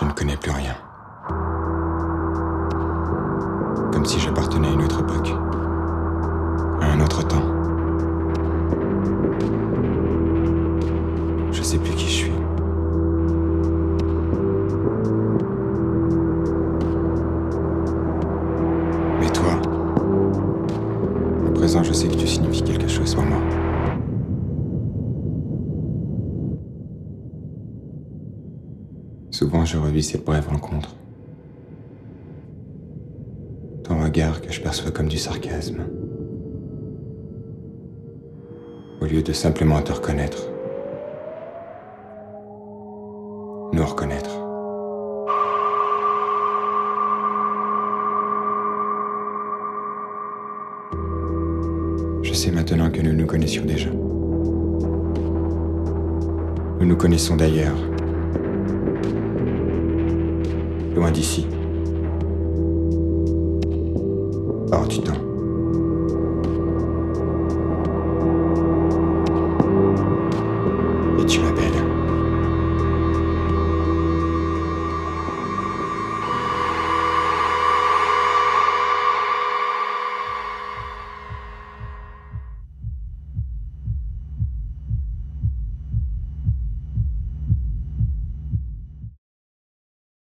Je ne connais plus rien. Comme si j'appartenais à une autre époque, à un autre temps. Je sais plus qui je suis. Mais toi, à présent, je sais que tu signifies quelque chose pour moi. Souvent, je revis cette brève rencontre. Ton regard que je perçois comme du sarcasme. Au lieu de simplement te reconnaître. Nous reconnaître. Je sais maintenant que nous nous connaissions déjà. Nous nous connaissons d'ailleurs. Loin d'ici. Du temps.